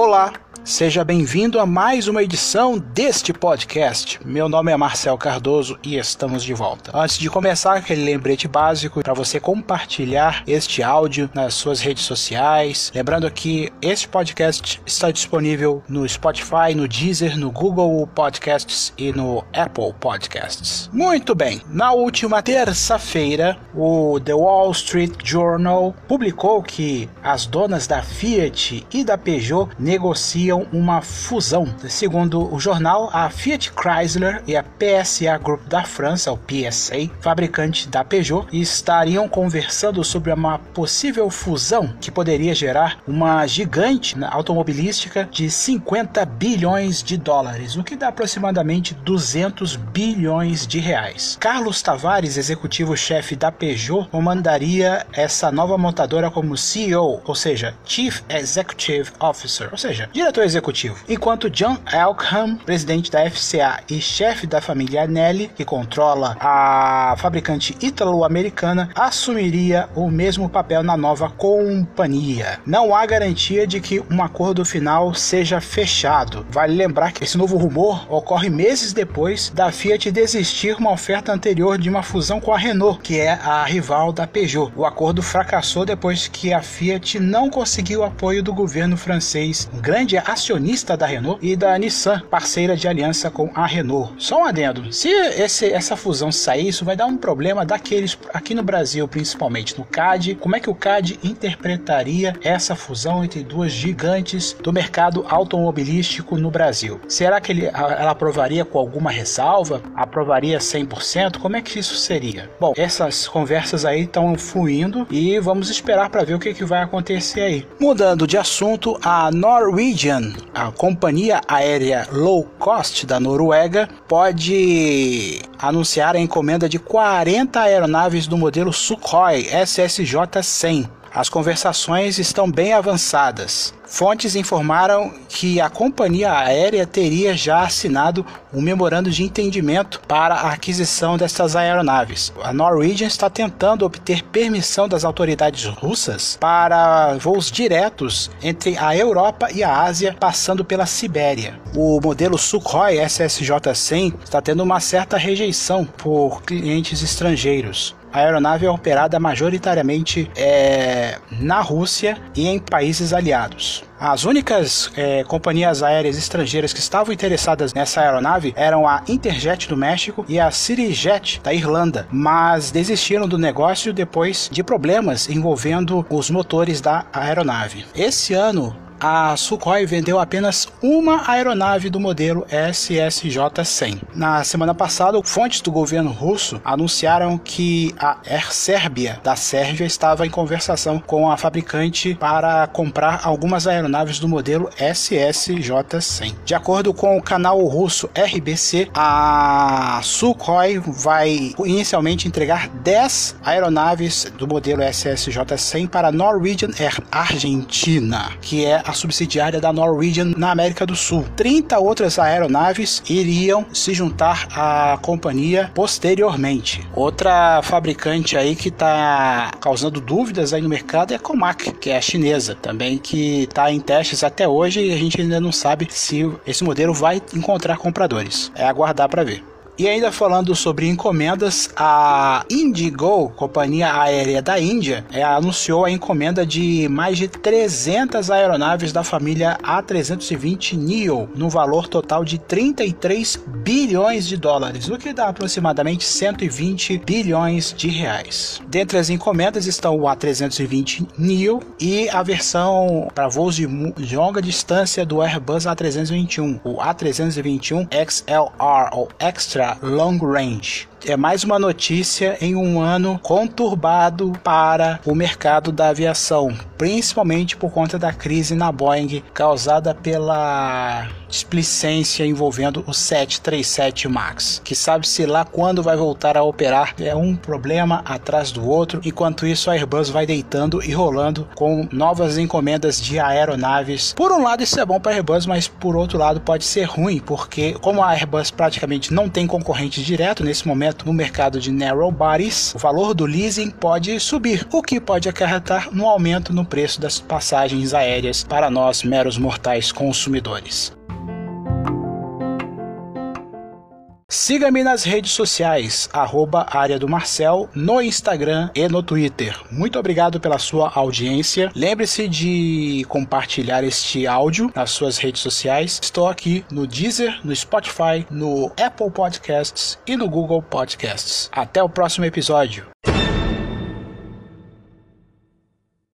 Olá, seja bem-vindo a mais uma edição deste podcast. Meu nome é Marcel Cardoso e estamos de volta. Antes de começar, aquele lembrete básico para você compartilhar este áudio nas suas redes sociais. Lembrando que este podcast está disponível no Spotify, no Deezer, no Google Podcasts e no Apple Podcasts. Muito bem, na última terça-feira, o The Wall Street Journal publicou que as donas da Fiat e da Peugeot negociam uma fusão. Segundo o jornal, a Fiat Chrysler e a PSA Group da França, o PSA, fabricante da Peugeot, estariam conversando sobre uma possível fusão que poderia gerar uma gigante automobilística de 50 bilhões de dólares, o que dá aproximadamente 200 bilhões de reais. Carlos Tavares, executivo-chefe da Peugeot, comandaria essa nova montadora como CEO, ou seja, Chief Executive Officer, ou seja, diretor executivo. Enquanto John Elkham, presidente da FCA e chefe da família Nelly, que controla a fabricante ítalo-americana, assumiria o mesmo papel na nova companhia. Não há garantia de que um acordo final seja fechado. Vale lembrar que esse novo rumor ocorre meses depois da Fiat desistir uma oferta anterior de uma fusão com a Renault, que é a rival da Peugeot. O acordo fracassou depois que a Fiat não conseguiu apoio do governo francês, um grande acionista da Renault, e da Nissan, parceira de aliança com a Renault. Só um adendo: se esse, essa fusão sair, isso vai dar um problema daqueles aqui no Brasil, principalmente no CAD. Como é que o CAD interpretaria essa fusão entre duas gigantes do mercado automobilístico no Brasil? Será que ele, ela aprovaria com alguma ressalva? Aprovaria 100%? Como é que isso seria? Bom, essas conversas aí estão fluindo e vamos esperar para ver o que, que vai acontecer aí. Mudando de assunto, a Norwegian, a companhia aérea low cost da Noruega, pode anunciar a encomenda de 40 aeronaves do modelo Sukhoi SSJ-100 as conversações estão bem avançadas. Fontes informaram que a companhia aérea teria já assinado um memorando de entendimento para a aquisição dessas aeronaves. A Norwegian está tentando obter permissão das autoridades russas para voos diretos entre a Europa e a Ásia, passando pela Sibéria. O modelo Sukhoi SSJ-100 está tendo uma certa rejeição por clientes estrangeiros. A aeronave é operada majoritariamente é, na Rússia e em países aliados. As únicas é, companhias aéreas estrangeiras que estavam interessadas nessa aeronave eram a Interjet do México e a CityJet da Irlanda, mas desistiram do negócio depois de problemas envolvendo os motores da aeronave. Esse ano, a Sukhoi vendeu apenas uma aeronave do modelo SSJ-100. Na semana passada, fontes do governo russo anunciaram que a Air Serbia da Sérvia estava em conversação com a fabricante para comprar algumas aeronaves do modelo SSJ-100. De acordo com o canal russo RBC, a Sukhoi vai inicialmente entregar 10 aeronaves do modelo SSJ-100 para Norwegian Air Argentina, que é a subsidiária da Norwegian na América do Sul. 30 outras aeronaves iriam se juntar à companhia posteriormente. Outra fabricante aí que está causando dúvidas aí no mercado é a Comac, que é a chinesa, também que está em testes até hoje e a gente ainda não sabe se esse modelo vai encontrar compradores. É aguardar para ver. E ainda falando sobre encomendas, a Indigo, companhia aérea da Índia, é, anunciou a encomenda de mais de 300 aeronaves da família A320 Neo, no valor total de 33 bilhões de dólares, o que dá aproximadamente 120 bilhões de reais. Dentre as encomendas estão o A320 Neo e a versão para voos de longa distância do Airbus A321, o A321 XLR ou Extra long range. É mais uma notícia em um ano conturbado para o mercado da aviação, principalmente por conta da crise na Boeing causada pela displicência envolvendo o 737 MAX, que sabe-se lá quando vai voltar a operar, é um problema atrás do outro, enquanto isso a Airbus vai deitando e rolando com novas encomendas de aeronaves. Por um lado isso é bom para a Airbus, mas por outro lado pode ser ruim, porque como a Airbus praticamente não tem concorrente direto nesse momento, aumento no mercado de narrow bodies, o valor do leasing pode subir, o que pode acarretar no aumento no preço das passagens aéreas para nós meros mortais consumidores. Siga-me nas redes sociais, arroba área do Marcel, no Instagram e no Twitter. Muito obrigado pela sua audiência. Lembre-se de compartilhar este áudio nas suas redes sociais. Estou aqui no Deezer, no Spotify, no Apple Podcasts e no Google Podcasts. Até o próximo episódio.